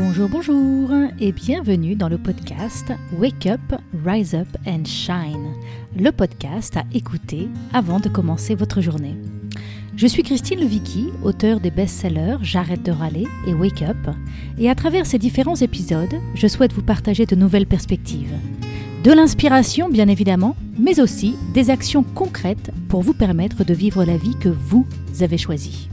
Bonjour, bonjour et bienvenue dans le podcast Wake Up, Rise Up and Shine, le podcast à écouter avant de commencer votre journée. Je suis Christine Levicki, auteure des best-sellers J'arrête de râler et Wake Up, et à travers ces différents épisodes, je souhaite vous partager de nouvelles perspectives. De l'inspiration, bien évidemment, mais aussi des actions concrètes pour vous permettre de vivre la vie que vous avez choisie.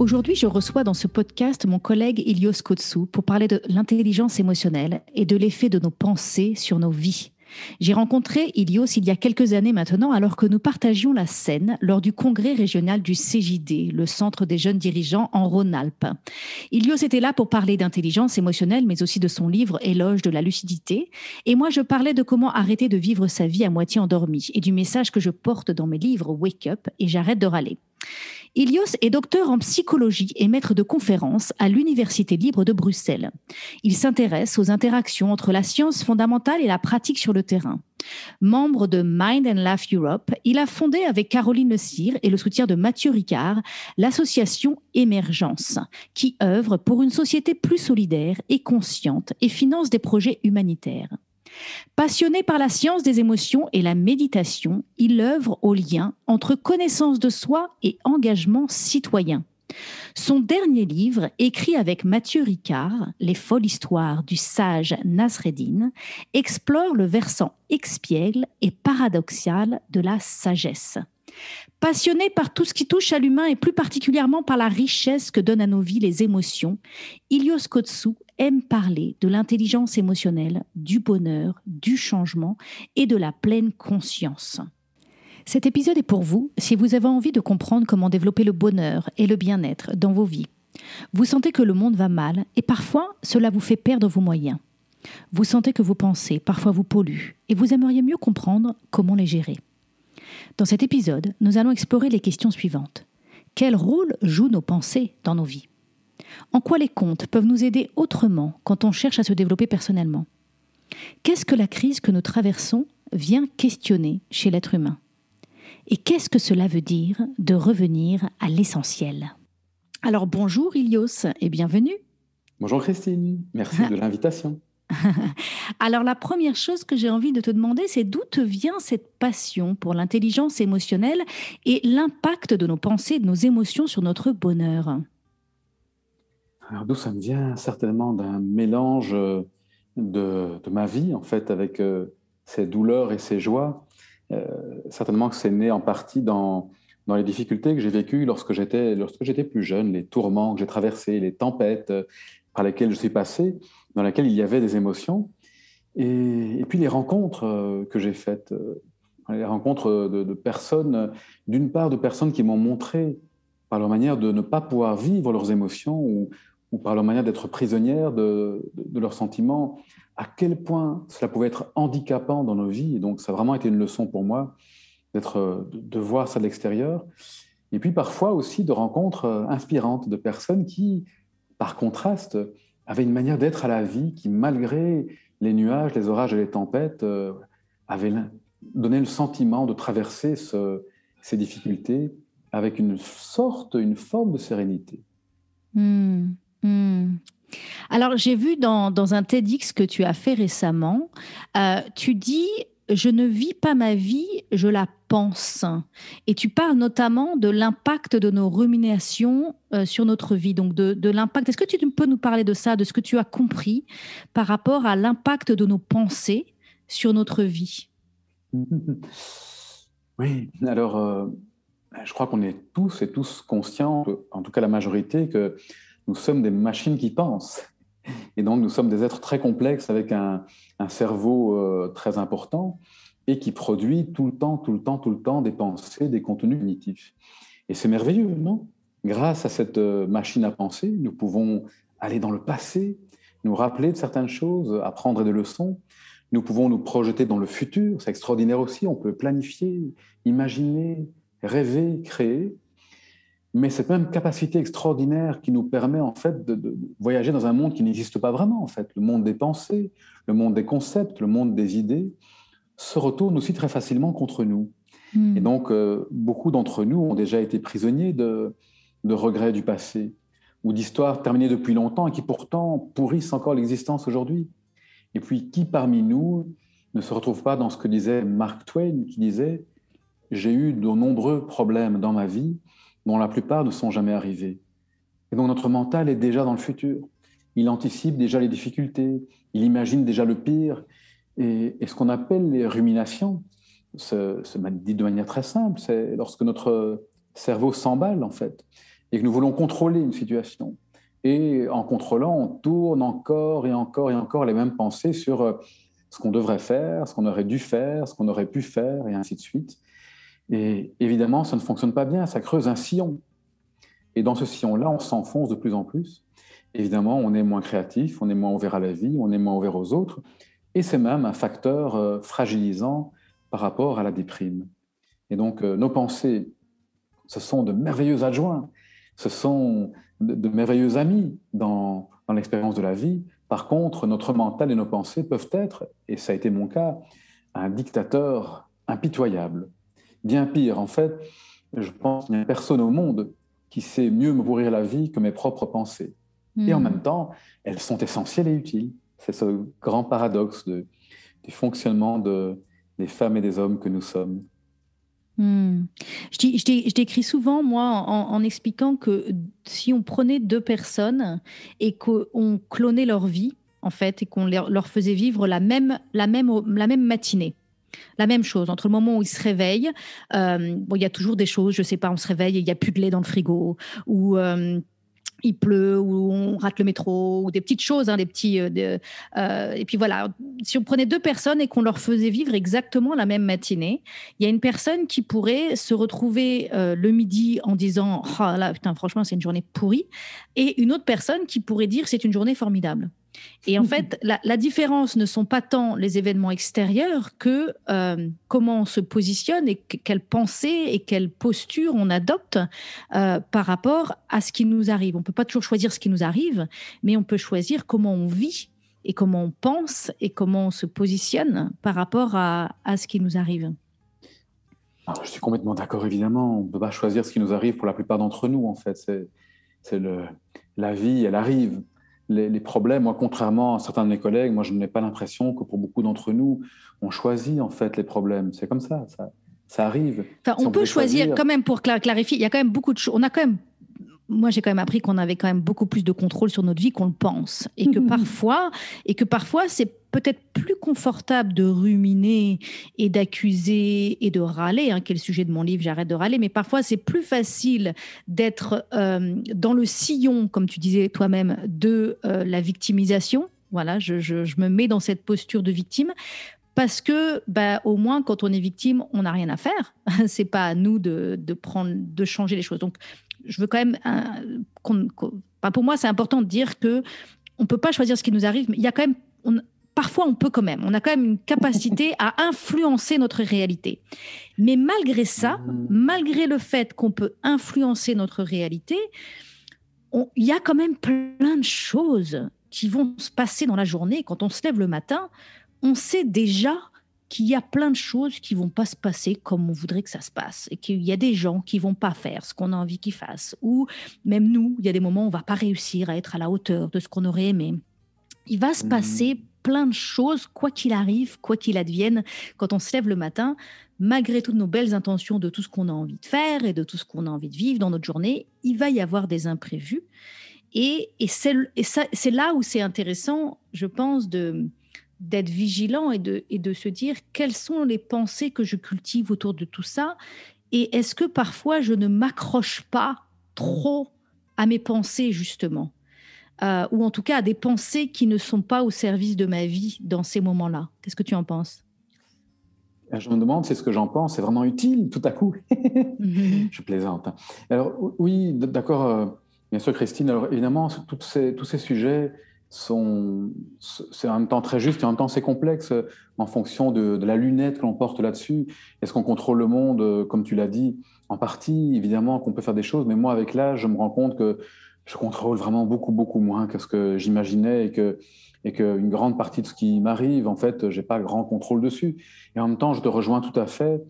Aujourd'hui, je reçois dans ce podcast mon collègue Ilios Kotsou pour parler de l'intelligence émotionnelle et de l'effet de nos pensées sur nos vies. J'ai rencontré Ilios il y a quelques années maintenant alors que nous partagions la scène lors du congrès régional du CJD, le Centre des jeunes dirigeants en Rhône-Alpes. Ilios était là pour parler d'intelligence émotionnelle mais aussi de son livre Éloge de la lucidité et moi je parlais de comment arrêter de vivre sa vie à moitié endormie et du message que je porte dans mes livres Wake Up et j'arrête de râler. Ilios est docteur en psychologie et maître de conférences à l'Université libre de Bruxelles. Il s'intéresse aux interactions entre la science fondamentale et la pratique sur le terrain. Membre de Mind and Laugh Europe, il a fondé avec Caroline Le Cire et le soutien de Mathieu Ricard l'association Émergence, qui œuvre pour une société plus solidaire et consciente et finance des projets humanitaires. Passionné par la science des émotions et la méditation, il œuvre au lien entre connaissance de soi et engagement citoyen. Son dernier livre, écrit avec Mathieu Ricard, Les folles histoires du sage Nasreddin, explore le versant expiègle et paradoxal de la sagesse. Passionné par tout ce qui touche à l'humain et plus particulièrement par la richesse que donnent à nos vies les émotions, Ilios Kotsou aime parler de l'intelligence émotionnelle, du bonheur, du changement et de la pleine conscience. Cet épisode est pour vous si vous avez envie de comprendre comment développer le bonheur et le bien-être dans vos vies. Vous sentez que le monde va mal et parfois cela vous fait perdre vos moyens. Vous sentez que vos pensées parfois vous polluent et vous aimeriez mieux comprendre comment les gérer. Dans cet épisode, nous allons explorer les questions suivantes. Quel rôle jouent nos pensées dans nos vies? En quoi les contes peuvent nous aider autrement quand on cherche à se développer personnellement? Qu'est-ce que la crise que nous traversons vient questionner chez l'être humain? Et qu'est-ce que cela veut dire de revenir à l'essentiel? Alors bonjour Ilios et bienvenue. Bonjour Christine, merci de l'invitation. Alors la première chose que j'ai envie de te demander, c'est d'où te vient cette passion pour l'intelligence émotionnelle et l'impact de nos pensées, de nos émotions sur notre bonheur? Alors d'où ça me vient? Certainement d'un mélange euh, de, ma vie, en fait, avec euh, ses douleurs et ses joies. Euh, certainement que c'est né en partie dans, dans les difficultés que j'ai vécues lorsque j'étais, lorsque j'étais plus jeune, les tourments que j'ai traversés, les tempêtes par lesquelles je suis passé, dans lesquelles il y avait des émotions. Et, puis les rencontres que j'ai faites, les rencontres de, personnes, d'une part de personnes qui m'ont montré par leur manière de ne pas pouvoir vivre leurs émotions ou, ou par leur manière d'être prisonnières de, leurs sentiments, à quel point cela pouvait être handicapant dans nos vies. Et donc, ça a vraiment été une leçon pour moi d'être, de voir ça de l'extérieur. Et puis parfois aussi de rencontres euh, inspirantes de personnes qui, par contraste, avaient une manière d'être à la vie qui, malgré les nuages, les orages et les tempêtes, euh, avaient donné le sentiment de traverser ces difficultés avec une sorte, une forme de sérénité. Hmm. Hmm. Alors, j'ai vu dans, un TEDx que tu as fait récemment, euh, tu dis je ne vis pas ma vie, je la pense. Et tu parles notamment de l'impact de nos ruminations euh, sur notre vie, donc de, de l'impact. Est-ce que tu peux nous parler de ça, de ce que tu as compris par rapport à l'impact de nos pensées sur notre vie? Oui, alors euh, je crois qu'on est tous et tous conscients, en tout cas la majorité, que nous sommes des machines qui pensent. Et donc, nous sommes des êtres très complexes avec un, cerveau euh, très important et qui produit tout le temps, tout le temps, tout le temps des pensées, des contenus cognitifs. Et c'est merveilleux, non? Grâce à cette euh, machine à penser, nous pouvons aller dans le passé, nous rappeler de certaines choses, apprendre des leçons. Nous pouvons nous projeter dans le futur, c'est extraordinaire aussi. On peut planifier, imaginer, rêver, créer mais cette même capacité extraordinaire qui nous permet en fait de, voyager dans un monde qui n'existe pas vraiment en fait, le monde des pensées, le monde des concepts, le monde des idées, se retourne aussi très facilement contre nous. Hmm. Et donc euh, beaucoup d'entre nous ont déjà été prisonniers de, de regrets du passé, ou d'histoires terminées depuis longtemps et qui pourtant pourrissent encore l'existence aujourd'hui. Et puis, qui parmi nous ne se retrouve pas dans ce que disait Mark Twain, qui disait J'ai eu de nombreux problèmes dans ma vie dont la plupart ne sont jamais arrivés. Et donc notre mental est déjà dans le futur. Il anticipe déjà les difficultés, il imagine déjà le pire. Et, ce qu'on appelle les ruminations, se, se dit de manière très simple, c'est lorsque notre cerveau s'emballe en fait, et que nous voulons contrôler une situation. Et en contrôlant, on tourne encore et encore et encore les mêmes pensées sur ce qu'on devrait faire, ce qu'on aurait dû faire, ce qu'on aurait pu faire, et ainsi de suite. Et évidemment, ça ne fonctionne pas bien, ça creuse un sillon. Et dans ce sillon-là, on s'enfonce de plus en plus. Évidemment, on est moins créatif, on est moins ouvert à la vie, on est moins ouvert aux autres. Et c'est même un facteur euh, fragilisant par rapport à la déprime. Et donc, euh, nos pensées, ce sont de merveilleux adjoints, ce sont de, merveilleux amis dans, dans l'expérience de la vie. Par contre, notre mental et nos pensées peuvent être, et ça a été mon cas, un dictateur impitoyable. Bien pire, en fait, je pense qu'il n'y a personne au monde qui sait mieux me pourrir la vie que mes propres pensées. Et en hmm. même temps, elles sont essentielles et utiles. C'est ce grand paradoxe de, du fonctionnement de, des femmes et des hommes que nous sommes. Hmm. Je, décris souvent, moi, en, expliquant que si on prenait deux personnes et qu'on clonait leur vie, en fait, et qu'on leur faisait vivre la même, la même, la même matinée, la même chose, entre le moment où ils se réveillent, euh, bon, il y a toujours des choses, je sais pas, on se réveille et il n'y a plus de lait dans le frigo, ou euh, il pleut ou on rate le métro ou des petites choses, hein, des petits. Euh, euh, et puis voilà, si on prenait deux personnes et qu'on leur faisait vivre exactement la même matinée, il y a une personne qui pourrait se retrouver euh, le midi en disant oh là putain franchement c'est une journée pourrie, et une autre personne qui pourrait dire c'est une journée formidable. Et en fait, la, différence ne sont pas tant les événements extérieurs que euh, comment on se positionne et quelle pensée et quelle posture on adopte euh, par rapport à ce qui nous arrive. On ne peut pas toujours choisir ce qui nous arrive, mais on peut choisir comment on vit et comment on pense et comment on se positionne par rapport à, ce qui nous arrive. je suis complètement d'accord, évidemment. On ne peut pas choisir ce qui nous arrive pour la plupart d'entre nous, en fait. C'est la vie, elle arrive les, problèmes. Moi, contrairement à certains de mes collègues, moi, je n'ai pas l'impression que pour beaucoup d'entre nous, on choisit en fait les problèmes. C'est comme ça, ça, ça arrive. on, peut choisir, quand même pour clarifier. Il y a quand même beaucoup de choses. On a quand même moi, j'ai quand même appris qu'on avait quand même beaucoup plus de contrôle sur notre vie qu'on le pense, et que parfois, et que parfois, c'est peut-être plus confortable de ruminer et d'accuser et de râler, hein, qui est le sujet de mon livre, j'arrête de râler, mais parfois c'est plus facile d'être euh, dans le sillon, comme tu disais toi-même, de euh, la victimisation. Voilà, je, me mets dans cette posture de victime parce que bah, au moins quand on est victime, on n'a rien à faire. C'est pas à nous de, prendre, de changer les choses. Donc je veux quand même. pour moi, c'est important de dire que on peut pas choisir ce qui nous arrive, mais il y a quand même. parfois, on peut quand même. On a quand même une capacité à influencer notre réalité. Mais malgré ça, malgré le fait qu'on peut influencer notre réalité, il y a quand même plein de choses qui vont se passer dans la journée. Quand on se lève le matin, on sait déjà qu'il y a plein de choses qui vont pas se passer comme on voudrait que ça se passe et qu'il y a des gens qui vont pas faire ce qu'on a envie qu'ils fassent ou même nous, il y a des moments où on va pas réussir à être à la hauteur de ce qu'on aurait aimé. Il va se passer mmh. plein de choses, quoi qu'il arrive, quoi qu'il advienne, quand on se lève le matin, malgré toutes nos belles intentions de tout ce qu'on a envie de faire et de tout ce qu'on a envie de vivre dans notre journée, il va y avoir des imprévus. Et, et c'est là où c'est intéressant, je pense, de, d'être vigilant et de, et de se dire quelles sont les pensées que je cultive autour de tout ça et est-ce que parfois je ne m'accroche pas trop à mes pensées justement euh, ou en tout cas à des pensées qui ne sont pas au service de ma vie dans ces moments-là? Qu'est-ce que tu en penses? Euh, je me demande, c'est ce que j'en pense, c'est vraiment utile tout à coup. Mhm. Je plaisante. Alors oui, d'accord, euh, bien sûr Christine, alors évidemment, ces, tous ces sujets, c'est en même temps très juste et en même temps c'est complexe euh, en fonction de, la lunette que l'on porte là-dessus. Est-ce qu'on contrôle le monde, euh, comme tu l'as dit En partie, évidemment qu'on peut faire des choses, mais moi, avec l'âge, je me rends compte que je contrôle vraiment beaucoup, beaucoup moins que ce que j'imaginais et que et qu'une grande partie de ce qui m'arrive, en fait, j'ai pas grand contrôle dessus. Et en même temps, je te rejoins tout à fait.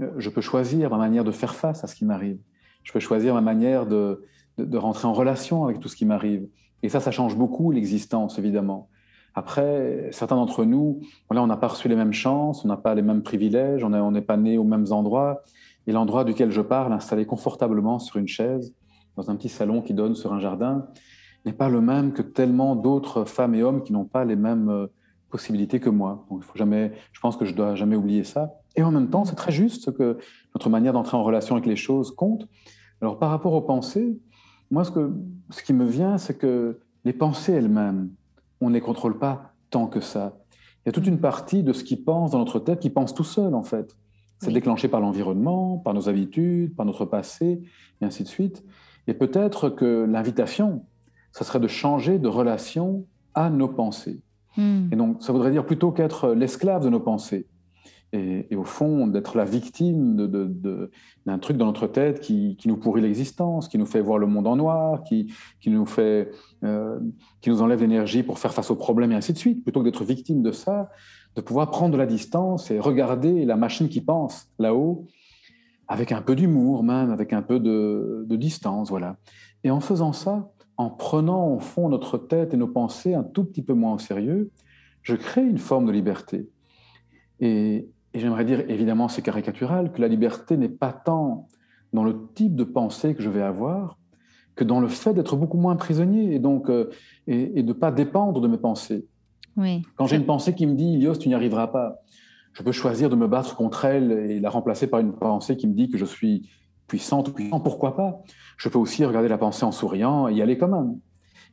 Euh, je peux choisir ma manière de faire face à ce qui m'arrive. Je peux choisir ma manière de, de, rentrer en relation avec tout ce qui m'arrive. Et ça, ça change beaucoup l'existence, évidemment. Après, certains d'entre nous, on n'a pas reçu les mêmes chances, on n'a pas les mêmes privilèges, on n'est pas né aux mêmes endroits. Et l'endroit duquel je parle, installé confortablement sur une chaise, dans un petit salon qui donne sur un jardin, n'est pas le même que tellement d'autres femmes et hommes qui n'ont pas les mêmes euh, possibilités que moi. Donc, il faut jamais, je pense que je dois jamais oublier ça. Et en même temps, c'est très juste que notre manière d'entrer en relation avec les choses compte. Alors, par rapport aux pensées, moi, ce, que, ce qui me vient, c'est que les pensées elles-mêmes, on ne les contrôle pas tant que ça. Il y a toute une partie de ce qui pense dans notre tête qui pense tout seul, en fait. C'est déclenché par l'environnement, par nos habitudes, par notre passé, et ainsi de suite. Et peut-être que l'invitation, ça serait de changer de relation à nos pensées. Hmm. Et donc, ça voudrait dire plutôt qu'être l'esclave de nos pensées. Et, au fond, d'être la victime d'un de, de, truc dans notre tête qui, qui nous pourrit l'existence, qui nous fait voir le monde en noir, qui, qui nous, fait, euh, qui nous enlève l'énergie pour faire face aux problèmes et ainsi de suite. Plutôt que d'être victime de ça, de pouvoir prendre de la distance et regarder la machine qui pense là-haut, avec un peu d'humour même, avec un peu de distance, voilà. Et en faisant ça, en prenant au fond notre tête et nos pensées un tout petit peu moins au sérieux, je crée une forme de liberté. Et, j'aimerais dire, évidemment, c'est caricatural, que la liberté n'est pas tant dans le type de pensée que je vais avoir, que dans le fait d'être beaucoup moins prisonnier et donc euh, et, de ne pas dépendre de mes pensées. Oui. Quand j'ai une pensée qui me dit Ilios, tu n'y arriveras pas, je peux choisir de me battre contre elle et la remplacer par une pensée qui me dit que je suis puissante ou puissant, pourquoi pas Je peux aussi regarder la pensée en souriant et y aller quand même.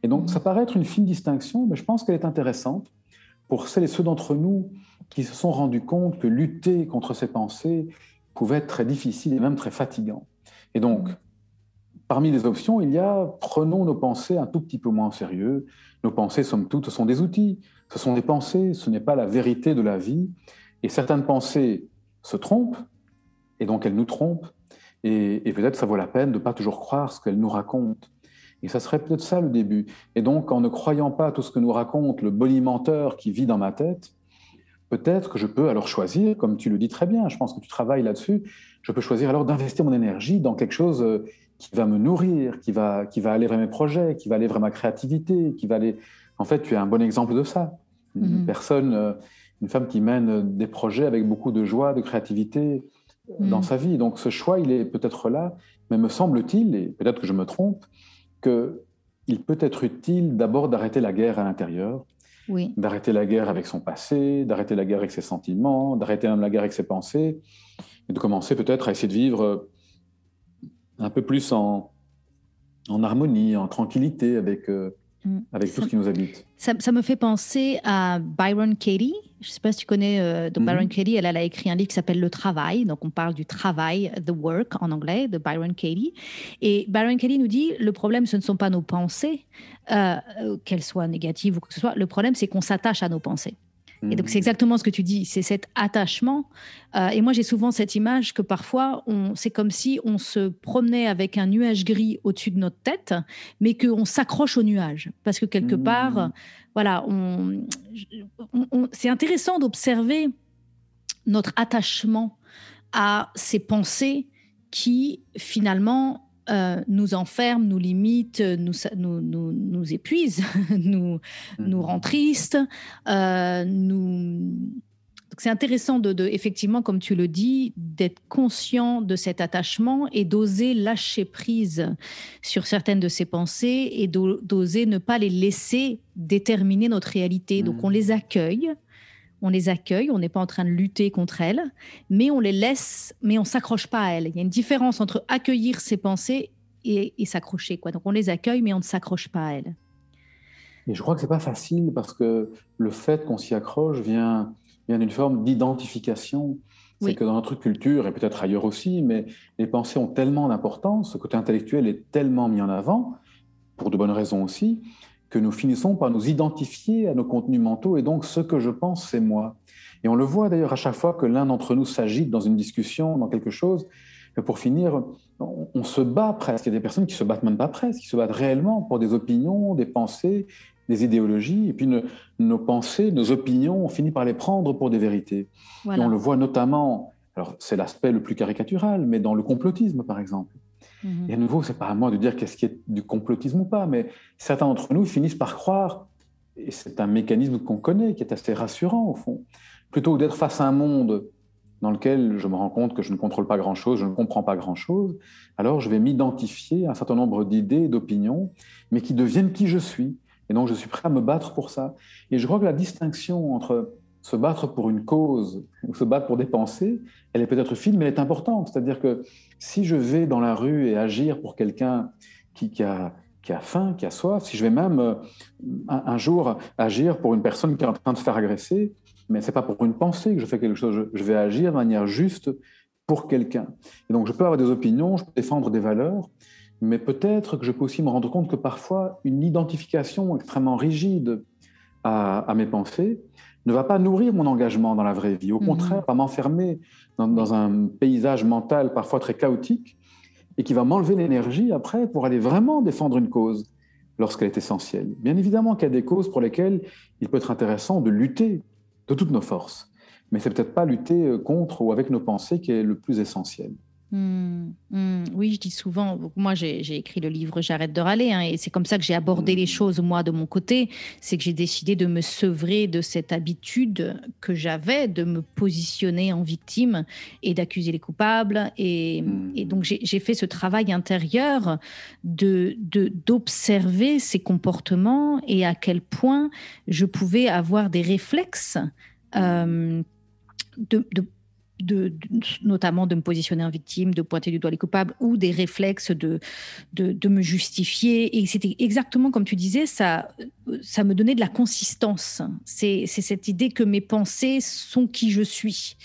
Et donc, mm. ça paraît être une fine distinction, mais je pense qu'elle est intéressante pour celles et ceux d'entre nous qui se sont rendus compte que lutter contre ces pensées pouvait être très difficile et même très fatigant. Et donc, parmi les options, il y a prenons nos pensées un tout petit peu moins au sérieux. Nos pensées, somme toute, sont des outils. Ce sont des pensées, ce n'est pas la vérité de la vie. Et certaines pensées se trompent, et donc elles nous trompent. Et, peut-être ça vaut la peine de ne pas toujours croire ce qu'elle nous raconte. Et ça serait peut-être ça le début. Et donc, en ne croyant pas tout ce que nous raconte le bonimenteur qui vit dans ma tête, peut-être que je peux alors choisir, comme tu le dis très bien, je pense que tu travailles là-dessus, je peux choisir alors d'investir mon énergie dans quelque chose euh, qui va me nourrir, qui va, qui va aller vers mes projets, qui va aller vers ma créativité, qui va aller... En fait, tu es un bon exemple de ça. Une mm-hmm. personne, euh, une femme qui mène des projets avec beaucoup de joie, de créativité, dans mm. sa vie. Donc ce choix, il est peut-être là, mais me semble-t-il, et peut-être que je me trompe, qu'il peut être utile d'abord d'arrêter la guerre à l'intérieur, d'arrêter la guerre avec son passé, d'arrêter la guerre avec ses sentiments, d'arrêter même la guerre avec ses pensées, et de commencer peut-être à essayer de vivre un peu plus en, en harmonie, en tranquillité avec, euh, Mm. avec tout ce qui nous habite. Ça, me fait penser à Byron Katie. Je ne sais pas si tu connais euh, Byron mm-hmm. Katie. Elle, a écrit un livre qui s'appelle Le Travail. Donc, on parle du travail, The Work en anglais, de Byron Katie. Et Byron Katie nous dit le problème, ce ne sont pas nos pensées, euh, euh, qu'elles soient négatives ou quoi que ce soit. Le problème, c'est qu'on s'attache à nos pensées. Et donc, c'est mhm. exactement ce que tu dis, c'est cet attachement. Euh, et moi, j'ai souvent cette image que parfois, c'est comme si on se promenait avec un nuage gris au-dessus de notre tête, mais qu'on s'accroche au nuage. Parce que quelque mhm. part, voilà, on, c'est intéressant d'observer notre attachement à ces pensées qui, finalement, euh, nous enferme, nous limite, nous, nous, nous, nous épuise, nous, nous rend triste. Euh, nous... C'est intéressant de, effectivement, comme tu le dis, d'être conscient de cet attachement et d'oser lâcher prise sur certaines de ces pensées et d'oser ne pas les laisser déterminer notre réalité. Donc on les accueille, on les accueille, on n'est pas en train de lutter contre elles, mais on les laisse, mais on s'accroche pas à elles. Il y a une différence entre accueillir ses pensées et, s'accrocher. Quoi. Donc on les accueille, mais on ne s'accroche pas à elles. Et je crois que c'est pas facile parce que le fait qu'on s'y accroche vient, vient d'une forme d'identification. C'est que dans notre culture, et peut-être ailleurs aussi, mais les pensées ont tellement d'importance, ce côté intellectuel est tellement mis en avant, pour de bonnes raisons aussi, que nous finissons par nous identifier à nos contenus mentaux et donc ce que je pense, c'est moi. Et on le voit d'ailleurs à chaque fois que l'un d'entre nous s'agite dans une discussion, dans quelque chose, que pour finir, on, se bat presque. Il y a des personnes qui se battent même pas presque, qui se battent réellement pour des opinions, des pensées, des idéologies. Et puis nos pensées, nos opinions, on finit par les prendre pour des vérités. Et on le voit notamment, alors c'est l'aspect le plus caricatural, mais dans le complotisme par exemple. Et à nouveau, c'est pas à moi de dire qu'est-ce qui est du complotisme ou pas, mais certains d'entre nous finissent par croire, et c'est un mécanisme qu'on connaît, qui est assez rassurant au fond, plutôt d'être face à un monde dans lequel je me rends compte que je ne contrôle pas grand-chose, je ne comprends pas grand-chose, alors je vais m'identifier à un certain nombre d'idées d'opinions, mais qui deviennent qui je suis. Et donc je suis prêt à me battre pour ça. Et je crois que la distinction entre se battre pour une cause ou se battre pour des pensées, elle est peut-être fine, mais elle est importante. C'est-à-dire que si je vais dans la rue et agir pour quelqu'un qui, a, qui a faim, qui a soif, si je vais même euh, un, jour agir pour une personne qui est en train de se faire agresser, mais ce n'est pas pour une pensée que je fais quelque chose, je, vais agir de manière juste pour quelqu'un. Et donc je peux avoir des opinions, je peux défendre des valeurs, mais peut-être que je peux aussi me rendre compte que parfois une identification extrêmement rigide à mes pensées ne va pas nourrir mon engagement dans la vraie vie. Au mhm. contraire, va m'enfermer dans, un paysage mental parfois très chaotique et qui va m'enlever l'énergie après pour aller vraiment défendre une cause lorsqu'elle est essentielle. Bien évidemment qu'il y a des causes pour lesquelles il peut être intéressant de lutter de toutes nos forces, mais c'est peut-être pas lutter contre ou avec nos pensées qui est le plus essentiel. Mmh, mmh. Oui, je dis souvent, moi j'ai écrit le livre J'arrête de râler, hein, et c'est comme ça que j'ai abordé les mmh. choses moi de mon côté, c'est que j'ai décidé de me sevrer de cette habitude que j'avais de me positionner en victime et d'accuser les coupables, et, donc j'ai fait ce travail intérieur de d'observer ces comportements et à quel point je pouvais avoir des réflexes. Euh, de, de de, notamment de me positionner en victime, de pointer du doigt les coupables ou des réflexes de, de, me justifier. Et c'était exactement comme tu disais, ça, ça me donnait de la consistance. C'est cette idée que mes pensées sont qui je suis.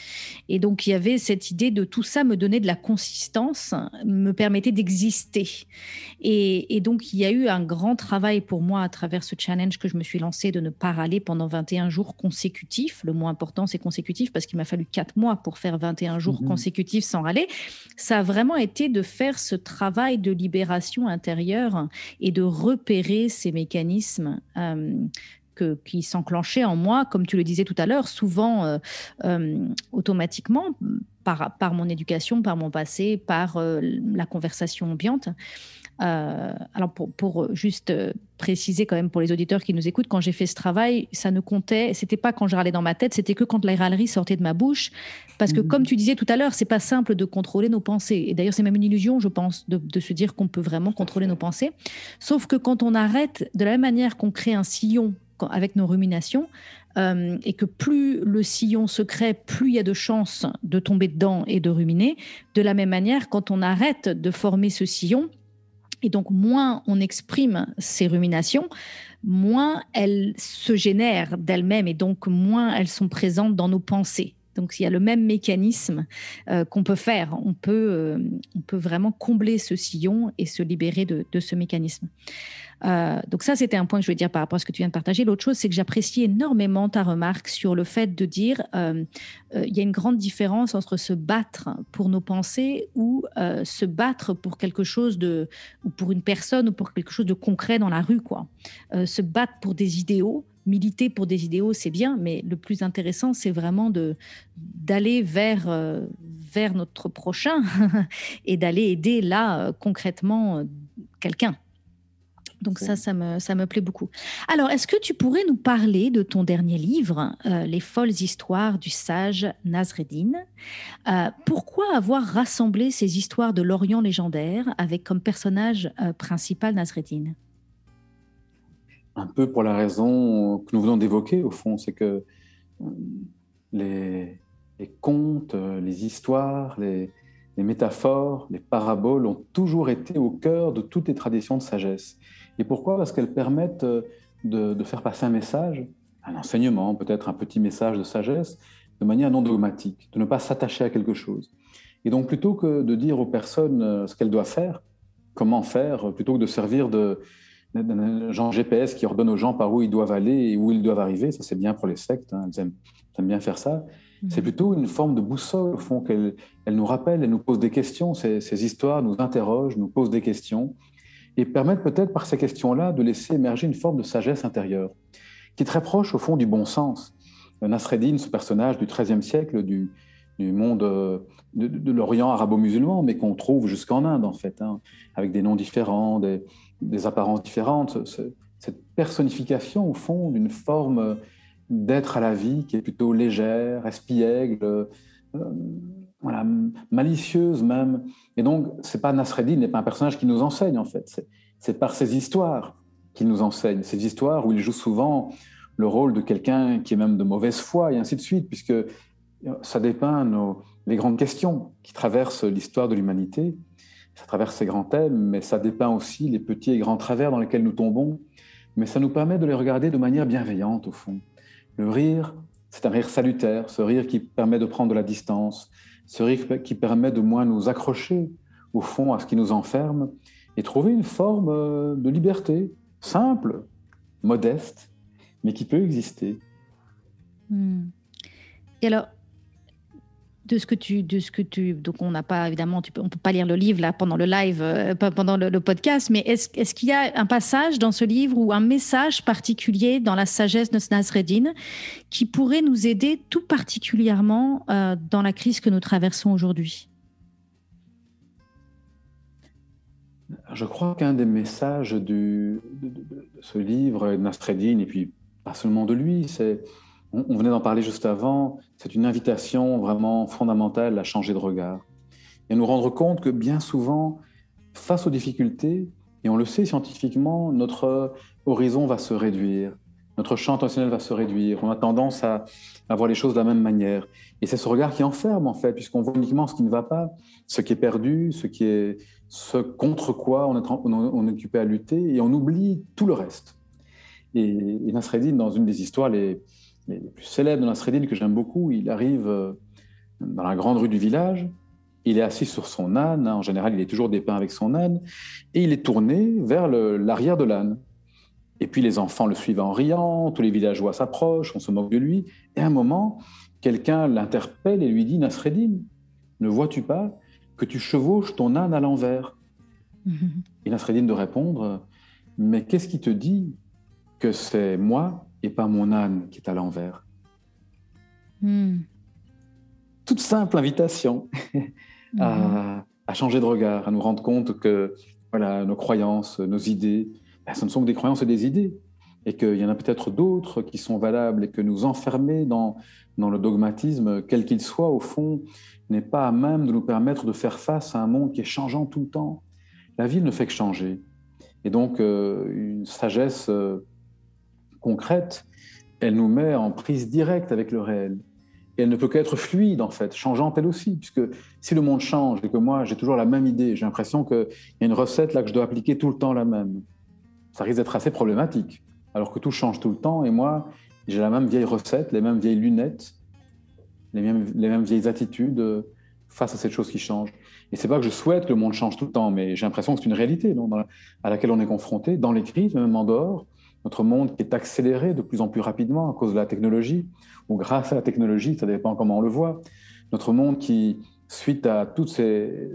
Et donc il y avait cette idée de tout ça me donner de la consistance, me permettait d'exister. Et, et, donc il y a eu un grand travail pour moi à travers ce challenge que je me suis lancé de ne pas râler pendant 21 jours consécutifs. Le mot important, c'est consécutif parce qu'il m'a fallu 4 mois pour faire 21 jours mhm. consécutifs sans râler, ça a vraiment été de faire ce travail de libération intérieure et de repérer ces mécanismes. Euh, que, qui s'enclenchaient en moi, comme tu le disais tout à l'heure, souvent euh, euh, automatiquement par, par, mon éducation, par mon passé, par la conversation ambiante. Alors pour, pour, juste préciser quand même pour les auditeurs qui nous écoutent, quand j'ai fait ce travail, ça ne comptait, c'était pas quand je râlais dans ma tête, c'était que quand la râlerie sortait de ma bouche, parce que mhm. comme tu disais tout à l'heure, c'est pas simple de contrôler nos pensées. Et d'ailleurs, c'est même une illusion, je pense, de, de se dire qu'on peut vraiment contrôler nos pensées. Sauf que quand on arrête, de la même manière qu'on crée un sillon avec nos ruminations, euh, et que plus le sillon se crée, plus il y a de chances de tomber dedans et de ruminer. De la même manière, quand on arrête de former ce sillon, et donc, moins on exprime ces ruminations, moins elles se génèrent d'elles-mêmes et donc moins elles sont présentes dans nos pensées. Donc, il y a le même mécanisme euh, qu'on peut faire. On peut, euh, on peut vraiment combler ce sillon et se libérer de, de ce mécanisme. Euh, donc ça, c'était un point que je voulais dire par rapport à ce que tu viens de partager. L'autre chose, c'est que j'apprécie énormément ta remarque sur le fait de dire euh, euh, y a une grande différence entre se battre pour nos pensées ou se battre pour quelque chose de ou pour une personne ou pour quelque chose de concret dans la rue, quoi. se battre pour des idéaux. Militer pour des idéaux, c'est bien, mais le plus intéressant, c'est vraiment de d'aller vers vers notre prochain et d'aller aider là concrètement quelqu'un. Donc ça, ça me, ça me plaît beaucoup. Alors, est-ce que tu pourrais nous parler de ton dernier livre, euh, Les folles histoires du sage Nasreddin? Euh, Pourquoi avoir rassemblé ces histoires de l'Orient légendaire avec comme personnage euh, principal Nasreddin? Un peu pour la raison que nous venons d'évoquer, au fond, c'est que les, les, contes, les histoires, les, les métaphores, les paraboles ont toujours été au cœur de toutes les traditions de sagesse. Et pourquoi Parce qu'elles permettent euh, de, faire passer un message, un enseignement, peut-être un petit message de sagesse, de manière non dogmatique, de ne pas s'attacher à quelque chose. Et donc, plutôt que de dire aux personnes euh, ce qu'elles doivent faire, comment faire, plutôt que de servir de, d'un genre GPS qui ordonne aux gens par où ils doivent aller et où ils doivent arriver, ça c'est bien pour les sectes, hein, elles, aiment, bien faire ça. Mmh. C'est plutôt une forme de boussole, au fond, qu'elles elle nous rappellent, elles nous posent des questions. Ces, ces, histoires nous interrogent, nous posent des questions et permettent peut-être par ces questions-là de laisser émerger une forme de sagesse intérieure, qui est très proche au fond du bon sens. Nasreddin, ce personnage du XIIIe siècle, du, monde de, l'Orient arabo-musulman, mais qu'on trouve jusqu'en Inde, en fait, hein, avec des noms différents, des, apparences différentes. cette personnification, au fond, d'une forme d'être à la vie qui est plutôt légère, espiègle, euh, malicieuse même. Et donc, c'est pas Nasreddin n'est pas un personnage qui nous enseigne, en fait. C'est par ses histoires qu'il nous enseigne. Ces histoires où il joue souvent le rôle de quelqu'un qui est même de mauvaise foi, et ainsi de suite, puisque ça dépeint nos, les grandes questions qui traversent l'histoire de l'humanité. Ça traverse ces grands thèmes, mais ça dépeint aussi les petits et grands travers dans lesquels nous tombons. Mais ça nous permet de les regarder de manière bienveillante, au fond. Le rire, c'est un rire salutaire, ce rire qui permet de prendre de la distance, ce rire qui permet de moins nous accrocher, au fond, à ce qui nous enferme, et trouver une forme euh, de liberté, simple, modeste, mais qui peut exister. Hmm. Et alors, de ce que tu, de ce que tu, donc on n'a pas évidemment, tu peux, on peut pas lire le livre là pendant le live, euh, pendant le, podcast, mais est-ce, est-ce qu'il y a un passage dans ce livre ou un message particulier dans la sagesse de Nasreddin qui pourrait nous aider tout particulièrement euh, dans la crise que nous traversons aujourd'hui? Je crois qu'un des messages du, de, ce livre, Nasreddin, et puis pas seulement de lui, c'est on, venait d'en parler juste avant, c'est une invitation vraiment fondamentale à changer de regard et nous rendre compte que bien souvent, face aux difficultés, et on le sait scientifiquement, notre horizon va se réduire, notre champ intentionnel va se réduire, on a tendance à, à voir les choses de la même manière. Et c'est ce regard qui enferme, en fait, puisqu'on voit uniquement ce qui ne va pas, ce qui est perdu, ce, qui est, ce contre quoi on est, on est occupé à lutter, et on oublie tout le reste. Et, et Nasreddin, dans une des histoires les, les plus célèbres de Nasreddin, que j'aime beaucoup, il arrive euh, dans la grande rue du village, il est assis sur son âne, en général il est toujours dépeint avec son âne, et il est tourné vers l'arrière de l'âne. Et puis les enfants le suivent en riant, tous les villageois s'approchent, on se moque de lui, et à un moment, quelqu'un l'interpelle et lui dit, Nasreddin, ne vois-tu pas que tu chevauches ton âne à l'envers? Et Nasreddin de répondre, mais qu'est-ce qui te dit que c'est moi et pas mon âne qui est à l'envers. Hmm. Toute simple invitation à, changer de regard, à nous rendre compte que voilà, nos croyances, nos idées, ben, ce ne sont que des croyances et des idées, et qu'il y en a peut-être d'autres qui sont valables, et que nous enfermer dans, dans le dogmatisme, quel qu'il soit, au fond, n'est pas à même de nous permettre de faire face à un monde qui est changeant tout le temps. La vie ne fait que changer. Et donc, euh, une sagesse euh, concrète, elle nous met en prise directe avec le réel. Et elle ne peut qu'être fluide, en fait, changeante elle aussi, puisque si le monde change et que moi, j'ai toujours la même idée, j'ai l'impression qu'il y a une recette là que je dois appliquer tout le temps la même, ça risque d'être assez problématique. Alors que tout change tout le temps, et moi, j'ai la même vieille recette, les mêmes vieilles lunettes, les mêmes, les mêmes vieilles attitudes euh, face à cette chose qui change. Et c'est pas que je souhaite que le monde change tout le temps, mais j'ai l'impression que c'est une réalité à laquelle on est confronté, dans les crises, même en dehors, notre monde qui est accéléré de plus en plus rapidement à cause de la technologie, ou grâce à la technologie, ça dépend comment on le voit. Notre monde qui, suite à tous ces,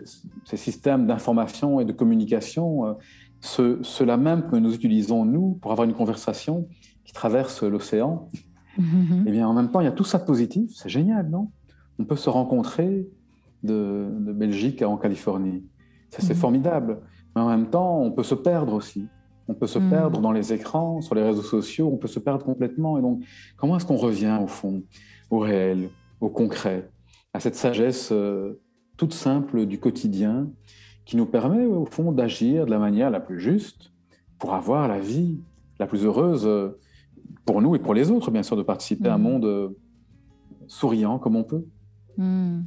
systèmes d'information et de communication, euh, ceux-là même que nous utilisons, nous, pour avoir une conversation qui traverse l'océan, mm-hmm. eh bien, en même temps, il y a tout ça de positif. C'est génial, non? On peut se rencontrer de, Belgique en Californie. C'est mm-hmm. formidable. Mais en même temps, on peut se perdre aussi. On peut se hmm. perdre dans les écrans, sur les réseaux sociaux, on peut se perdre complètement. Et donc, comment est-ce qu'on revient au fond, au réel, au concret, à cette sagesse euh, toute simple du quotidien qui nous permet au fond d'agir de la manière la plus juste pour avoir la vie la plus heureuse euh, pour nous et pour les autres, bien sûr, de participer à un hmm. monde euh, souriant comme on peut? Hmm.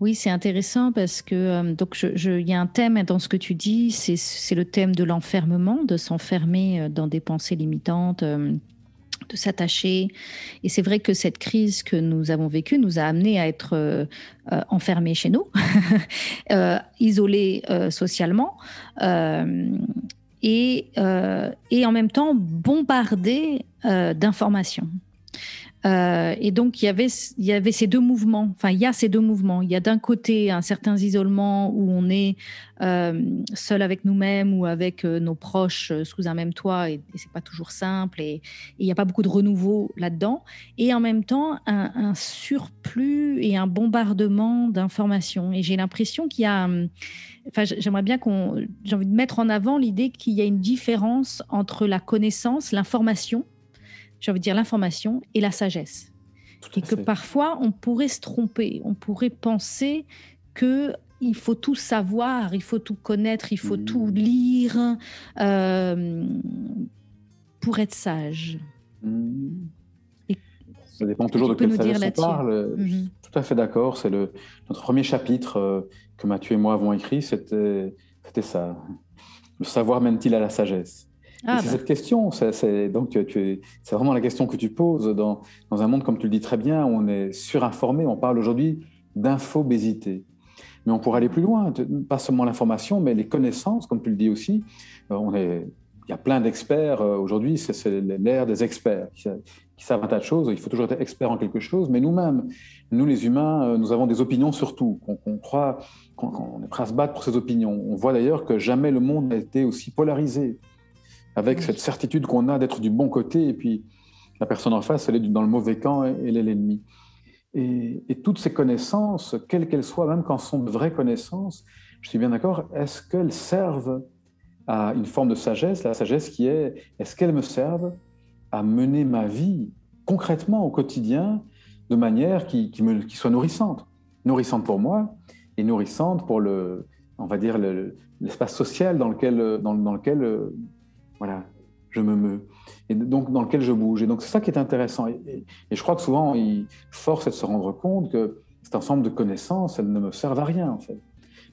Oui, c'est intéressant parce que euh, donc il y a un thème dans ce que tu dis, c'est le thème de l'enfermement, de s'enfermer euh, dans des pensées limitantes. Euh, de s'attacher. Et c'est vrai que cette crise que nous avons vécue nous a amené à être enfermés chez nous, isolés socialement, et, et en même temps bombardés d'informations. Euh, et donc, il y, avait, il y avait ces deux mouvements, enfin, il y a ces deux mouvements. Il y a d'un côté un certain isolement où on est euh, seul avec nous-mêmes ou avec euh, nos proches sous un même toit, et, et c'est pas toujours simple, et, il n'y a pas beaucoup de renouveau là-dedans. Et en même temps, un, un surplus et un bombardement d'informations. Et j'ai l'impression qu'il y a. Enfin, j'aimerais bien qu'on. J'ai envie de mettre en avant l'idée qu'il y a une différence entre la connaissance, l'information j'ai envie de dire l'information et la sagesse. et que parfois, on pourrait se tromper, on pourrait penser que il faut tout savoir, il faut tout connaître, il faut tout mmh. lire euh, pour être sage. Mmh. Ça dépend toujours de quelle sagesse on parle. Je suis mmh. tout à fait d'accord. C'est notre premier chapitre euh, que Mathieu et moi avons écrit, c'était ça. Le savoir mène-t-il à la sagesse? Ah, c'est bah. cette question, c'est donc c'est vraiment la question que tu poses dans, dans, un monde comme tu le dis très bien où on est surinformé. On parle aujourd'hui d'infobésité, mais on pourrait aller plus loin. Pas seulement l'information, mais les connaissances, comme tu le dis aussi. Euh, on est, il y a plein d'experts euh, aujourd'hui. C'est l'ère des experts qui, savent un tas de choses. Il faut toujours être expert en quelque chose, mais nous-mêmes, nous les humains, euh, nous avons des opinions sur tout. On, croit, qu'on est prêt à se battre pour ces opinions. On voit d'ailleurs que jamais le monde n'a été aussi polarisé avec cette certitude qu'on a d'être du bon côté, et puis la personne en face, elle est dans le mauvais camp elle est l'ennemi. Et, toutes ces connaissances, quelles qu'elles soient, même quand ce sont de vraies connaissances, je suis bien d'accord, est-ce qu'elles servent à une forme de sagesse, la sagesse qui est, est-ce qu'elles me servent à mener ma vie concrètement au quotidien de manière qui, me, qui soit nourrissante? Nourrissante pour moi et nourrissante pour le, on va dire, l'espace social dans lequel, dans, dans lequel voilà, je me meus. Et donc, dans lequel je bouge. Et donc, c'est ça qui est intéressant. Et, je crois que souvent, il force à se rendre compte que cet ensemble de connaissances, elles ne me servent à rien, en fait.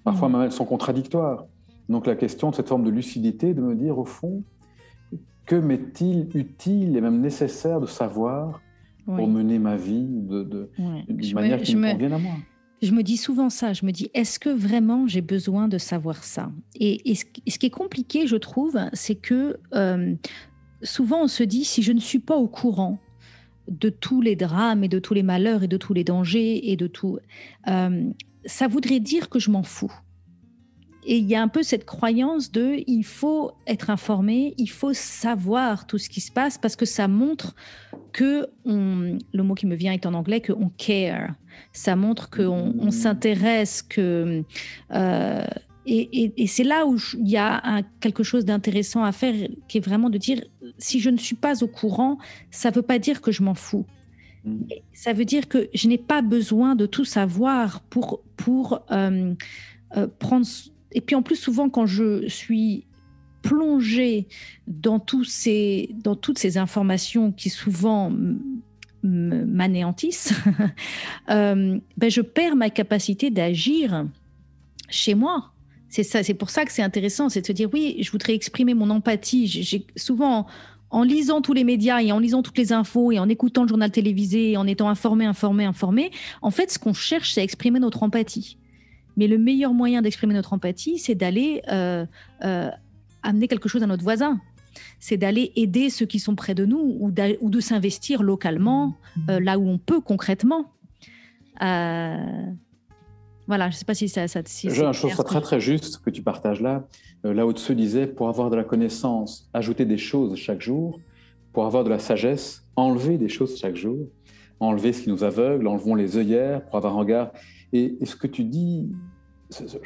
Parfois, mmh. même, elles sont contradictoires. Donc, la question de cette forme de lucidité, de me dire, au fond, que m'est-il utile et même nécessaire de savoir pour mener ma vie de, de, manière qui me, convienne à moi? Je me dis souvent ça, je me dis, est-ce que vraiment j'ai besoin de savoir ça? Et, ce, qui est compliqué, je trouve, c'est que euh, souvent on se dit, si je ne suis pas au courant de tous les drames et de tous les malheurs et de tous les dangers et de tout, euh, ça voudrait dire que je m'en fous. Et il y a un peu cette croyance de il faut être informé, il faut savoir tout ce qui se passe parce que ça montre que on, le mot qui me vient est en anglais que on care. Ça montre qu'on on, s'intéresse, que euh, et, et, c'est là où il y a un, quelque chose d'intéressant à faire, qui est vraiment de dire si je ne suis pas au courant, ça ne veut pas dire que je m'en fous. Mm. Ça veut dire que je n'ai pas besoin de tout savoir pour pour euh, euh, prendre et puis en plus, souvent, quand je suis plongée dans, ces, dans toutes ces informations qui souvent m'anéantissent, euh, ben je perds ma capacité d'agir chez moi. C'est ça, c'est pour ça que c'est intéressant, c'est de se dire oui, je voudrais exprimer mon empathie. Souvent en lisant tous les médias et en lisant toutes les infos et en écoutant le journal télévisé et en étant informé, informé, informé, en fait, ce qu'on cherche, c'est à exprimer notre empathie. Mais le meilleur moyen d'exprimer notre empathie, c'est d'aller euh, euh, amener quelque chose à notre voisin. C'est d'aller aider ceux qui sont près de nous ou, de s'investir localement, euh, là où on peut concrètement. voilà, je ne sais pas si ça. ça si je trouve ça très très juste que tu partages là. là où se disait, pour avoir de la connaissance, ajouter des choses chaque jour. Pour avoir de la sagesse, enlever des choses chaque jour. Enlever ce qui nous aveugle, enlevons les œillères pour avoir un regard et, ce que tu dis,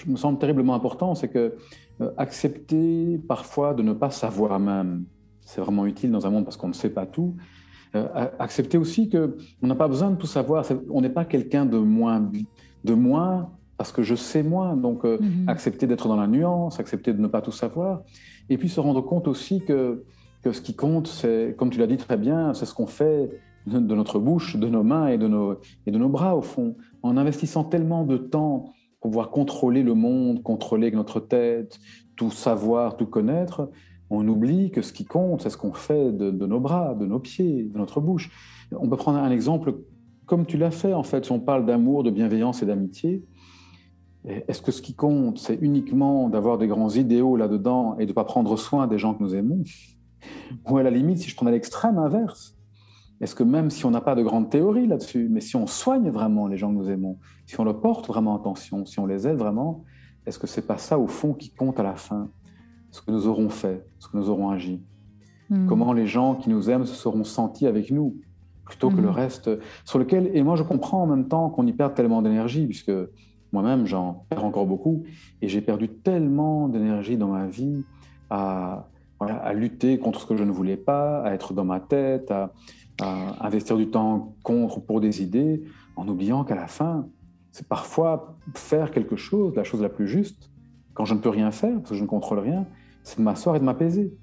me semble terriblement important, c'est que euh, accepter parfois de ne pas savoir même, c'est vraiment utile dans un monde parce qu'on ne sait pas tout. Euh, accepter aussi que on n'a pas besoin de tout savoir. On n'est pas quelqu'un de moins, de moins parce que je sais moins. Donc, euh, mm-hmm. accepter d'être dans la nuance, accepter de ne pas tout savoir, et puis se rendre compte aussi que, que ce qui compte, c'est, comme tu l'as dit très bien, c'est ce qu'on fait de notre bouche, de nos mains et de nos, et de nos bras, au fond, en investissant tellement de temps pour pouvoir contrôler le monde, contrôler notre tête, tout savoir, tout connaître, on oublie que ce qui compte, c'est ce qu'on fait de, nos bras, de nos pieds, de notre bouche. On peut prendre un exemple comme tu l'as fait, en fait, si on parle d'amour, de bienveillance et d'amitié. Est-ce que ce qui compte, c'est uniquement d'avoir des grands idéaux là-dedans et de ne pas prendre soin des gens que nous aimons? Ou à la limite, si je prends à l'extrême inverse, est-ce que même si on n'a pas de grande théorie là-dessus, mais si on soigne vraiment les gens que nous aimons, si on leur porte vraiment attention, si on les aide vraiment, est-ce que c'est pas ça au fond qui compte à la fin? Ce que nous aurons fait, ce que nous aurons agi hmm. Comment les gens qui nous aiment se seront sentis avec nous plutôt que le hmm. reste sur lequel, et moi je comprends en même temps qu'on y perd tellement d'énergie, puisque moi-même j'en perds encore beaucoup, et j'ai perdu tellement d'énergie dans ma vie à, à lutter contre ce que je ne voulais pas, à être dans ma tête, à, à investir du temps contre pour des idées, en oubliant qu'à la fin, c'est parfois faire quelque chose, la chose la plus juste, quand je ne peux rien faire, parce que je ne contrôle rien, c'est de m'asseoir et de m'apaiser.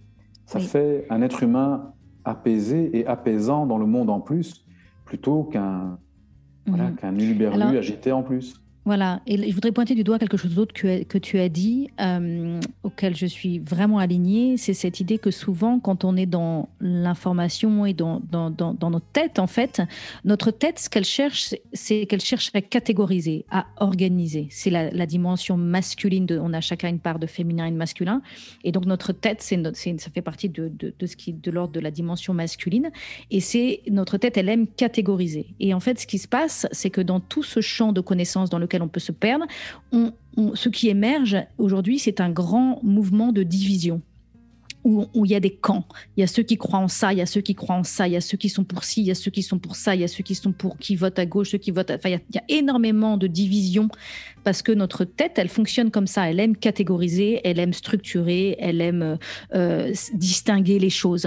Ça fait un être humain apaisé et apaisant dans le monde en plus, plutôt qu'un voilà, mhm. agité en plus. Voilà, et je voudrais pointer du doigt quelque chose d'autre que, que, tu as dit, euh, auquel je suis vraiment alignée, c'est cette idée que souvent, quand on est dans l'information et dans, dans, dans, notre tête, en fait, notre tête, ce qu'elle cherche, c'est qu'elle cherche à catégoriser, à organiser. C'est la, dimension masculine, on a chacun une part de féminin et de masculin, et donc notre tête, c'est ça fait partie de, de, de ce qui de l'ordre de la dimension masculine, et c'est notre tête, elle aime catégoriser. Et en fait, ce qui se passe, c'est que dans tout ce champ de connaissances dans lequel on peut se perdre. ce qui émerge aujourd'hui, c'est un grand mouvement de division. Où, il y a des camps. Il y a ceux qui croient en ça, il y a ceux qui croient en ça, il y a ceux qui sont pour ci, il y a ceux qui sont pour ça, il y a ceux qui sont pour qui votent à gauche, ceux qui votent. Enfin, il y, a, énormément de divisions parce que notre tête, elle fonctionne comme ça. Elle aime catégoriser, elle aime structurer, elle aime euh, distinguer les choses.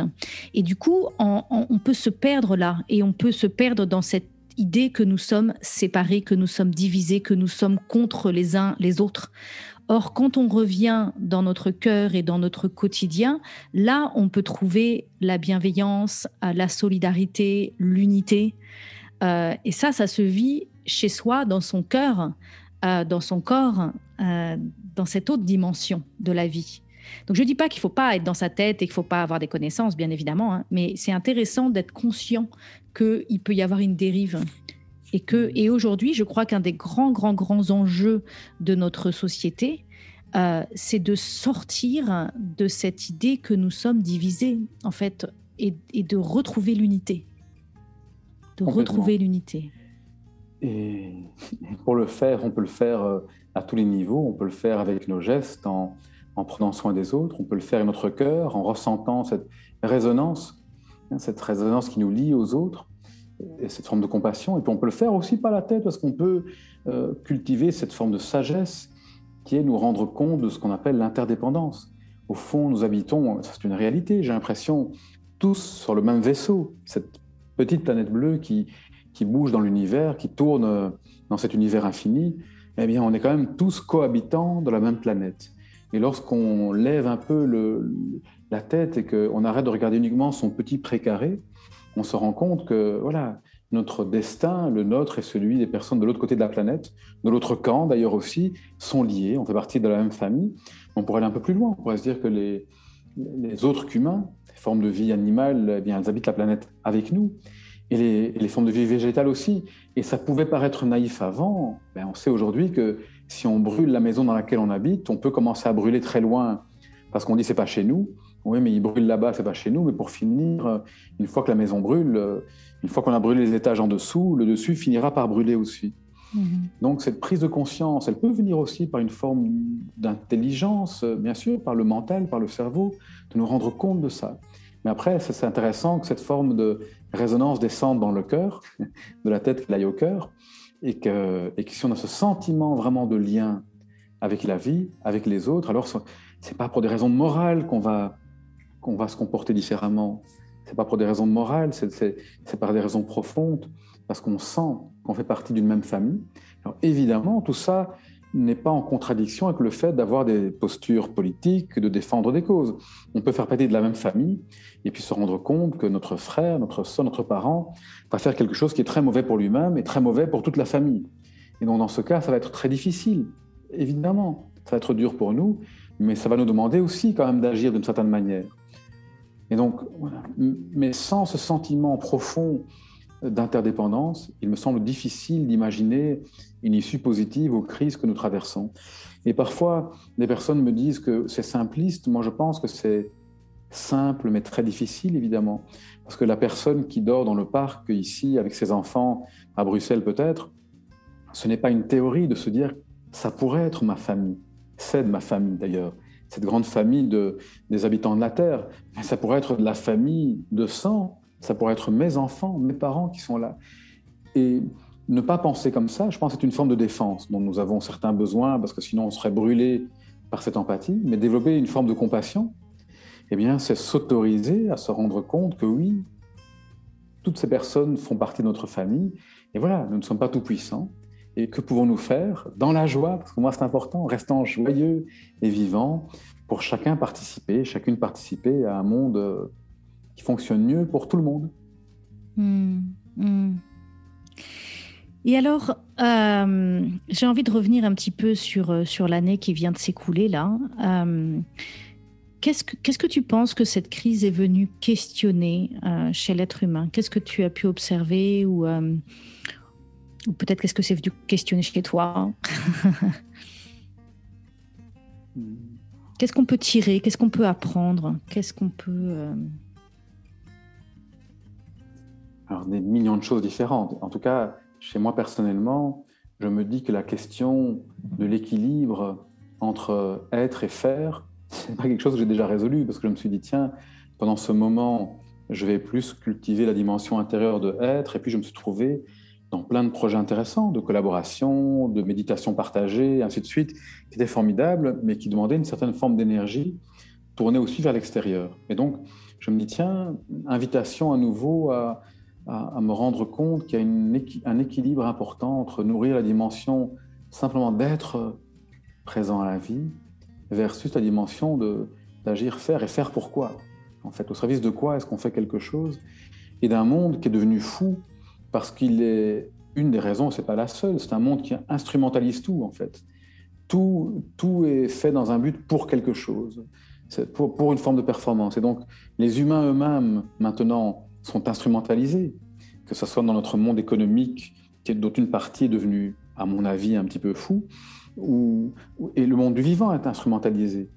Et du coup, on peut se perdre là et on peut se perdre dans cette idée que nous sommes séparés, que nous sommes divisés, que nous sommes contre les uns les autres. Or, quand on revient dans notre cœur et dans notre quotidien, là, on peut trouver la bienveillance, euh, la solidarité, l'unité. Euh, et ça, ça se vit chez soi, dans son cœur, euh, dans son corps, dans cette autre dimension de la vie. Donc je ne dis pas qu'il ne faut pas être dans sa tête et qu'il ne faut pas avoir des connaissances, bien évidemment, hein, mais c'est intéressant d'être conscient qu'il peut y avoir une dérive. Et, que, et aujourd'hui, je crois qu'un des grands, grands, grands enjeux de notre société, euh, c'est de sortir de cette idée que nous sommes divisés, en fait, et, de retrouver l'unité. De retrouver l'unité. Et pour le faire, on peut le faire euh, à tous les niveaux. On peut le faire avec nos gestes, en, en prenant soin des autres. On peut le faire avec notre cœur, en ressentant cette résonance, hein, cette résonance qui nous lie aux autres et cette forme de compassion. Et puis on peut le faire aussi par la tête, parce qu'on peut euh, cultiver cette forme de sagesse qui est nous rendre compte de ce qu'on appelle l'interdépendance. Au fond, nous habitons, c'est une réalité, j'ai l'impression, tous sur le même vaisseau, cette petite planète bleue qui, qui bouge dans l'univers, qui tourne euh, dans cet univers infini. Eh bien, on est quand même tous cohabitants de la même planète. Et lorsqu'on lève un peu la tête et qu'on arrête de regarder uniquement son petit précaré, on se rend compte que voilà, notre destin, le nôtre et celui des personnes de l'autre côté de la planète, de l'autre camp d'ailleurs aussi, sont liés. On fait partie de la même famille. On pourrait aller un peu plus loin. On pourrait se dire que les, autres qu'humains, les formes de vie animales, eh bien, elles habitent la planète avec nous. Et les, les, formes de vie végétales aussi. Et ça pouvait paraître naïf avant. Ben, on sait aujourd'hui que si on brûle la maison dans laquelle on habite, on peut commencer à brûler très loin parce qu'on dit c'est pas chez nous. Oui, mais il brûle là-bas, c'est pas chez nous. Mais pour finir, une fois que la maison brûle, une fois qu'on a brûlé les étages en dessous, le dessus finira par brûler aussi. Mhm. Donc cette prise de conscience, elle peut venir aussi par une forme d'intelligence, bien sûr, par le mental, par le cerveau, de nous rendre compte de ça. Mais après, c'est intéressant que cette forme de résonance descende dans le cœur, de la tête qui aille au cœur, et que, et que si on a ce sentiment vraiment de lien avec la vie, avec les autres, alors c'est pas pour des raisons morales qu'on va va se comporter différemment. C'est pas pour des raisons morales, c'est par des raisons profondes, parce qu'on sent qu'on fait partie d'une même famille. Alors évidemment, tout ça n'est pas en contradiction avec le fait d'avoir des postures politiques, de défendre des causes. On peut faire partie de la même famille et puis se rendre compte que notre frère, notre soeur, notre parent va faire quelque chose qui est très mauvais pour lui-même et très mauvais pour toute la famille. Et donc dans ce cas, ça va être très difficile, évidemment. Ça va être dur pour nous, mais ça va nous demander aussi quand même d'agir d'une certaine manière. Et donc, voilà. mais sans ce sentiment profond d'interdépendance, il me semble difficile d'imaginer une issue positive aux crises que nous traversons. Et parfois, des personnes me disent que c'est simpliste. Moi, je pense que c'est simple mais très difficile évidemment. Parce que la personne qui dort dans le parc ici avec ses enfants, à Bruxelles peut-être, ce n'est pas une théorie de se dire ça pourrait être ma famille. C'est de ma famille d'ailleurs, cette grande famille de, des habitants de la Terre. Mais ça pourrait être de la famille de sang, ça pourrait être mes enfants, mes parents qui sont là. Et ne pas penser comme ça, je pense que c'est une forme de défense dont nous avons certains besoins, parce que sinon on serait brûlé par cette empathie, mais développer une forme de compassion, eh bien, c'est s'autoriser à se rendre compte que oui, toutes ces personnes font partie de notre famille, et voilà, nous ne sommes pas tout puissants. Et que pouvons-nous faire dans la joie? Parce que moi, c'est important, restant joyeux et vivant, pour chacun participer, chacune participer à un monde euh, qui fonctionne mieux pour tout le monde. Hmm, hmm. Et alors, euh, j'ai envie de revenir un petit peu sur, euh, sur l'année qui vient de s'écouler là. Qu'est-ce que, qu'est-ce que tu penses que cette crise est venue questionner chez l'être humain? Qu'est-ce que tu as pu observer ou, ou peut-être qu'est-ce que c'est venu questionner chez toi? Qu'est-ce qu'on peut tirer? Qu'est-ce qu'on peut apprendre? Qu'est-ce qu'on peut... Euh, Alors, des millions de choses différentes. En tout cas, chez moi personnellement, je me dis que la question de l'équilibre entre être et faire, c'est pas quelque chose que j'ai déjà résolu parce que je me suis dit, tiens, pendant ce moment, je vais plus cultiver la dimension intérieure de être et puis je me suis trouvé dans plein de projets intéressants, de collaboration, de méditation partagée, ainsi de suite, qui étaient formidables, mais qui demandaient une certaine forme d'énergie tournée aussi vers l'extérieur. Et donc, je me dis, tiens, invitation à nouveau à, à, me rendre compte qu'il y a un équilibre important entre nourrir la dimension simplement d'être présent à la vie versus la dimension d'agir, faire et faire pourquoi. En fait, au service de quoi est-ce qu'on fait quelque chose Et d'un monde qui est devenu fou parce qu'il est une des raisons, c'est pas la seule, c'est un monde qui instrumentalise tout en fait. Tout, tout est fait dans un but pour quelque chose, pour, pour une forme de performance. Et donc les humains eux-mêmes maintenant sont instrumentalisés, que ce soit dans notre monde économique, dont une partie est devenue, à mon avis, un petit peu fou, ou, et le monde du vivant est instrumentalisé.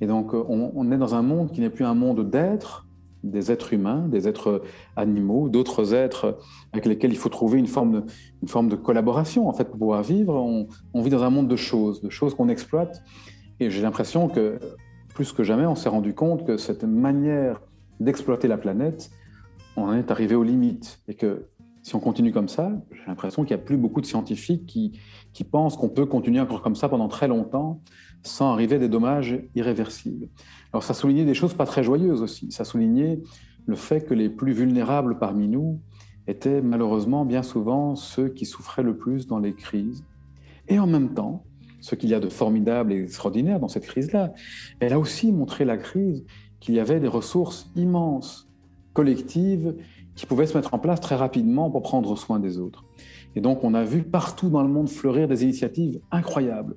Et donc on, est dans un monde qui n'est plus un monde d'être, des êtres humains, des êtres animaux, d'autres êtres avec lesquels il faut trouver une forme de collaboration en fait pour pouvoir vivre. On, vit dans un monde de choses, de choses qu'on exploite. Et j'ai l'impression que plus que jamais, on s'est rendu compte que cette manière d'exploiter la planète, on en est arrivé aux limites et que si on continue comme ça, j'ai l'impression qu'il n'y a plus beaucoup de scientifiques qui, qui pensent qu'on peut continuer encore comme ça pendant très longtemps sans arriver à des dommages irréversibles. Alors ça soulignait des choses pas très joyeuses aussi. Ça soulignait le fait que les plus vulnérables parmi nous étaient malheureusement bien souvent ceux qui souffraient le plus dans les crises. Et en même temps, ce qu'il y a de formidable et extraordinaire dans cette crise-là, elle a aussi montré la crise qu'il y avait des ressources immenses, collectives, qui pouvaient se mettre en place très rapidement pour prendre soin des autres. Et donc on a vu partout dans le monde fleurir des initiatives incroyables.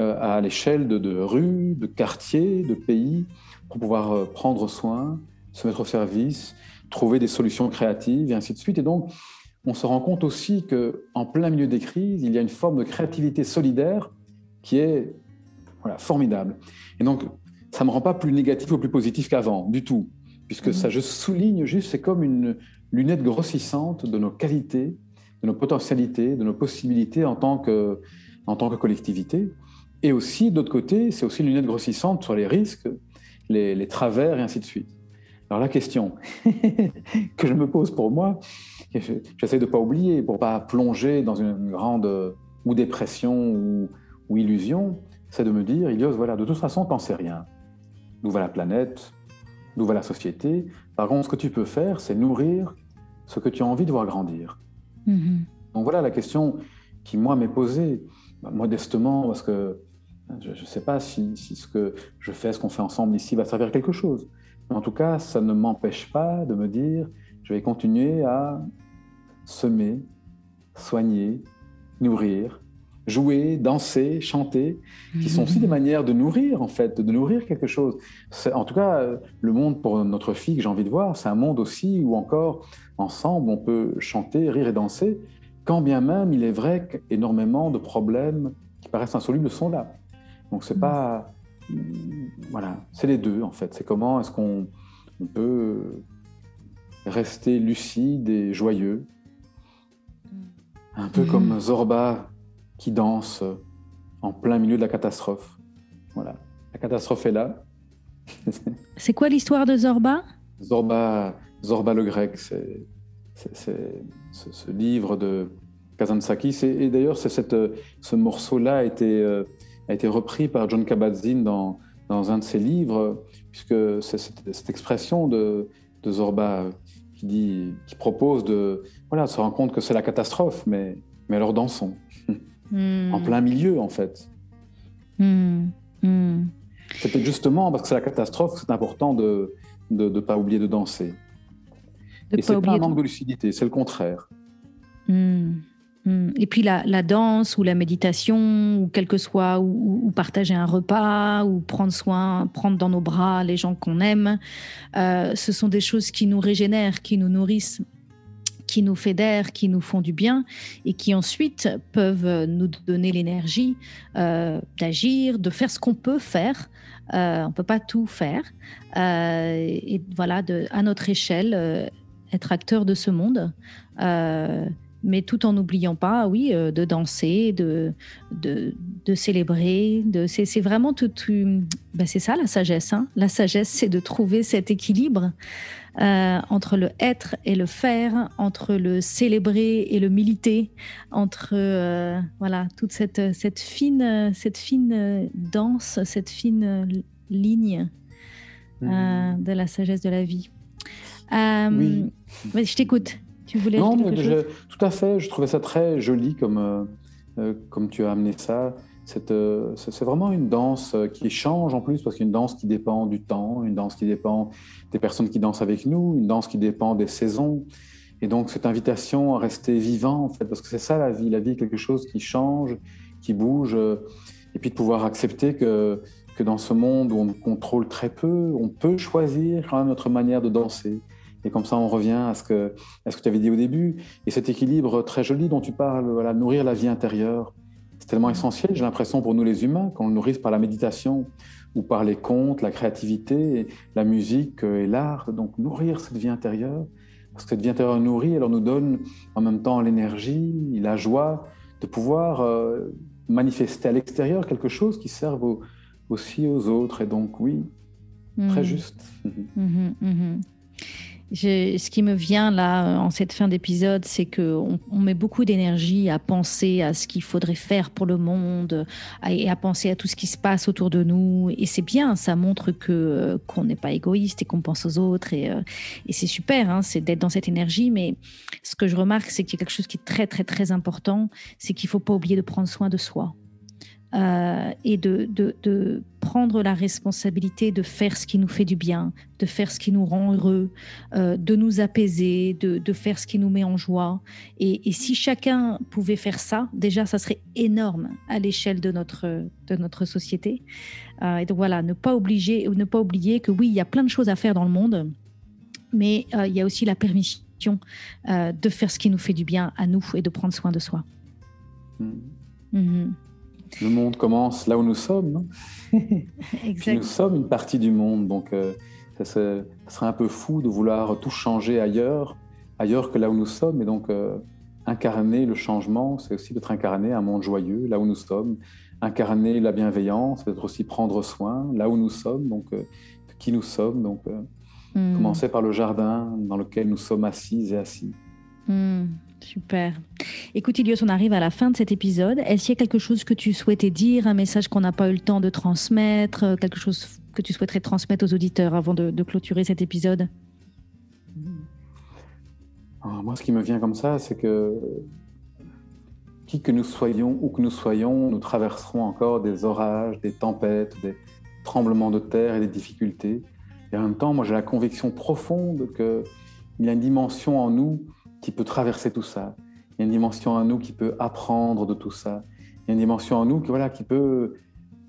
Euh, à l'échelle de, de, rues, de quartiers, de pays, pour pouvoir euh, prendre soin, se mettre au service, trouver des solutions créatives et ainsi de suite. Et donc, on se rend compte aussi que en plein milieu des crises, il y a une forme de créativité solidaire qui est formidable. Et donc, ça ne me rend pas plus négatif ou plus positif qu'avant, du tout, puisque mmh. ça, je souligne juste, c'est comme une lunette grossissante de nos qualités, de nos potentialités, de nos possibilités en tant que, en tant que collectivité. Et aussi, d'autre côté, c'est aussi une lunette grossissante sur les risques, les, travers et ainsi de suite. Alors la question que je me pose pour moi, j'essaie de ne pas oublier, pour ne pas plonger dans une grande ou dépression ou, ou illusion, c'est de me dire, Ilios, voilà, de toute façon, t'en sais rien. D'où va la planète, d'où va la société. Par contre, ce que tu peux faire, c'est nourrir ce que tu as envie de voir grandir. Mm-hmm. Donc voilà la question qui, moi, m'est posée, modestement, parce que je ne sais pas si, ce que je fais, ce qu'on fait ensemble ici va servir à quelque chose. Mais en tout cas, ça ne m'empêche pas de me dire, je vais continuer à semer, soigner, nourrir, jouer, danser, chanter, qui sont aussi des mhm. manières de nourrir, en fait, de nourrir quelque chose. En tout cas, le monde pour notre fille que j'ai envie de voir, c'est un monde aussi où encore, ensemble, on peut chanter, rire et danser, quand bien même il est vrai qu'énormément de problèmes qui paraissent insolubles sont là. Donc c'est mm. pas voilà, c'est les deux en fait. C'est comment est-ce qu'on on peut rester lucide et joyeux, un peu comme mhm. Zorba qui danse en plein milieu de la catastrophe. Voilà, la catastrophe est là. c'est quoi l'histoire de Zorba? Zorba, Zorba le grec, c'est ce livre de Kazantzakis. Et, et d'ailleurs, ce morceau-là a été, euh, a été repris par John Kabat-Zinn dans, dans un de ses livres, puisque c'est cette, expression de, de Zorba qui, dit, qui propose de, voilà, se rendre compte que c'est la catastrophe, mais, mais alors dansons. Hmm. en plein milieu, en fait. Hmm. Hmm. C'était justement parce que c'est la catastrophe c'est important de ne de, pas oublier de danser. Et c'est pas un manque de lucidité, c'est le contraire. Et puis la, danse ou la méditation, ou quel que soit, ou, partager un repas, ou prendre soin, prendre dans nos bras les gens qu'on aime, euh, ce sont des choses qui nous régénèrent, qui nous nourrissent qui nous fédèrent, qui nous font du bien et qui ensuite peuvent nous donner l'énergie euh, d'agir, de faire ce qu'on peut faire. Euh, on ne peut pas tout faire. Euh, et voilà, à notre échelle, être acteur de ce monde mais tout en n'oubliant pas, oui, de danser, de, de, de célébrer. De, c'est, vraiment tout. Ben c'est ça la sagesse. Hein. La sagesse, c'est de trouver cet équilibre euh, entre le être et le faire, entre le célébrer et le militer, entre euh, voilà toute cette, cette fine cette fine danse, cette fine ligne euh, mmh. de la sagesse de la vie. oui. je t'écoute. Tu voulais non, mais tout à fait. Je trouvais ça très joli comme comme tu as amené ça. Euh, c'est vraiment une danse euh, qui change en plus, parce qu'une danse qui dépend du temps, une danse qui dépend des personnes qui dansent avec nous, une danse qui dépend des saisons. Et donc cette invitation à rester vivant, parce que c'est ça la vie. La vie est quelque chose qui change, qui bouge, euh, et puis de pouvoir accepter que, que dans ce monde où on contrôle très peu, on peut choisir quand même notre manière de danser. Et comme ça, on revient à ce que, à ce que tu avais dit au début. Et cet équilibre très joli dont tu parles, voilà, nourrir la vie intérieure tellement essentiel, j'ai l'impression, pour nous les humains, qu'on le nourrisse par la méditation ou par les contes, la créativité, la musique et l'art. Donc nourrir cette vie intérieure, parce que cette vie intérieure nourrie, elle nous donne en même temps l'énergie, la joie de pouvoir euh, manifester à l'extérieur quelque chose qui serve aussi aux autres. Et donc oui, très mmh. juste. Mmh, mmh, ce qui me vient là en cette fin d'épisode, c'est que on, met beaucoup d'énergie à penser à ce qu'il faudrait faire pour le monde et à penser à tout ce qui se passe autour de nous. Et c'est bien, ça montre que euh, qu'on n'est pas égoïste et qu'on pense aux autres. Et, euh, et c'est super, hein, c'est d'être dans cette énergie. Mais ce que je remarque, c'est qu'il y a quelque chose qui est très très très important, c'est qu'il faut pas oublier de prendre soin de soi. Euh, et de, de, prendre la responsabilité de faire ce qui nous fait du bien, de faire ce qui nous rend heureux, euh, de nous apaiser, de, de, faire ce qui nous met en joie. Et, et, si chacun pouvait faire ça, déjà, ça serait énorme à l'échelle de notre, de notre société. Euh, et donc voilà, ne pas, obliger, ne pas oublier que oui, il y a plein de choses à faire dans le monde, mais il y a aussi la permission de faire ce qui nous fait du bien à nous et de prendre soin de soi. Mmh. Mmh. Le monde commence là où nous sommes. nous sommes une partie du monde, donc euh, ça, serait un peu fou de vouloir tout changer ailleurs, ailleurs que là où nous sommes. Et donc euh, incarner le changement, c'est aussi d'être incarné un monde joyeux, là où nous sommes. Incarner la bienveillance, c'est aussi prendre soin, là où nous sommes, donc euh, de qui nous sommes. Donc hmm. commencer par le jardin dans lequel nous sommes assis et assis. Hmm. Super. Écoute, Ilios, on arrive à la fin de cet épisode. Est-ce qu'il y a quelque chose que tu souhaitais dire, un message qu'on n'a pas eu le temps de transmettre, euh, quelque chose que tu souhaiterais transmettre aux auditeurs avant de, clôturer cet épisode? Moi, ce qui me vient comme ça, c'est que qui que nous soyons, où que nous soyons, nous traverserons encore des orages, des tempêtes, des tremblements de terre et des difficultés. Et en même temps, moi, j'ai la conviction profonde qu'il y a une dimension en nous qui peut traverser tout ça. Il y a une dimension en nous qui peut apprendre de tout ça. Il y a une dimension en nous qui, voilà, qui peut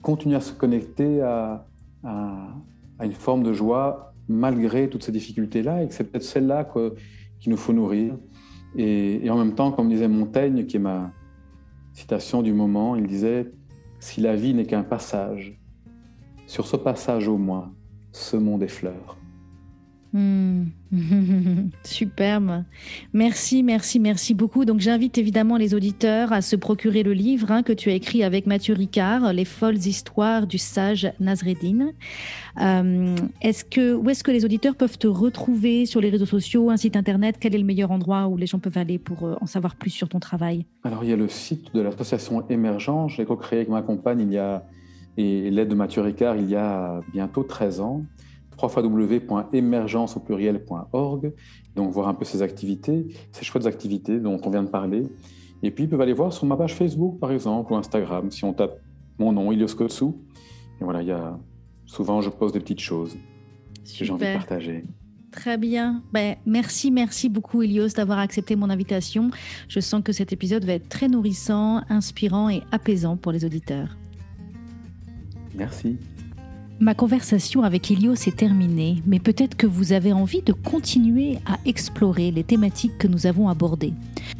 continuer à se connecter à, à, une forme de joie malgré toutes ces difficultés-là, et que c'est peut-être celle-là qu'il nous faut nourrir. Et, et, en même temps, comme disait Montaigne, qui est ma citation du moment, il disait Si la vie n'est qu'un passage, sur ce passage au moins, ce monde est fleurs. Hmm. Superbe. Merci, merci, merci beaucoup. Donc j'invite évidemment les auditeurs à se procurer le livre hein, que tu as écrit avec Mathieu Ricard, Les folles histoires du sage Nazreddin. Euh, est-ce que, où est-ce que les auditeurs peuvent te retrouver sur les réseaux sociaux, un site internet? Quel est le meilleur endroit où les gens peuvent aller pour euh, en savoir plus sur ton travail? Alors il y a le site de l'association Émergent. Je l'ai co-créé avec ma compagne il y a, et l'aide de Mathieu Ricard il y a bientôt 13 ans www.emergence au pluriel.org, donc voir un peu ces activités, ces chouettes activités dont on vient de parler. Et puis ils peuvent aller voir sur ma page Facebook par exemple ou Instagram si on tape mon nom Ilios Kotsu. Et voilà, il y a souvent je pose des petites choses que j'ai envie de partager. Très bien. Ben, merci, merci beaucoup Ilios d'avoir accepté mon invitation. Je sens que cet épisode va être très nourrissant, inspirant et apaisant pour les auditeurs. Merci. Ma conversation avec Ilios est terminée, mais peut-être que vous avez envie de continuer à explorer les thématiques que nous avons abordées.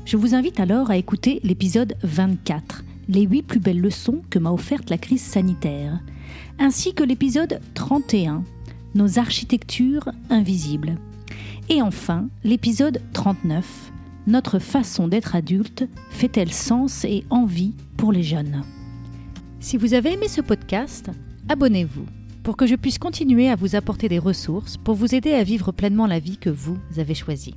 Je vous invite alors à écouter l'épisode 24, les 8 plus belles leçons que m'a offertes la crise sanitaire, ainsi que l'épisode 31, nos architectures invisibles. Et enfin, l'épisode 39, notre façon d'être adulte fait-elle sens et envie pour les jeunes? Si vous avez aimé ce podcast, abonnez-vous pour que je puisse continuer à vous apporter des ressources pour vous aider à vivre pleinement la vie que vous avez choisie.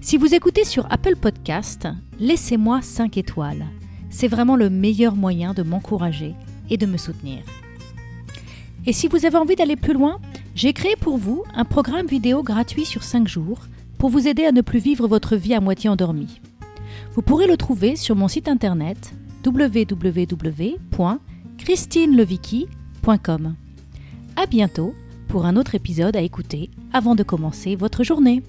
Si vous écoutez sur Apple Podcast, laissez-moi 5 étoiles. C'est vraiment le meilleur moyen de m'encourager et de me soutenir. Et si vous avez envie d'aller plus loin, j'ai créé pour vous un programme vidéo gratuit sur 5 jours pour vous aider à ne plus vivre votre vie à moitié endormie. Vous pourrez le trouver sur mon site internet www.christineleviki.com. À bientôt pour un autre épisode à écouter avant de commencer votre journée.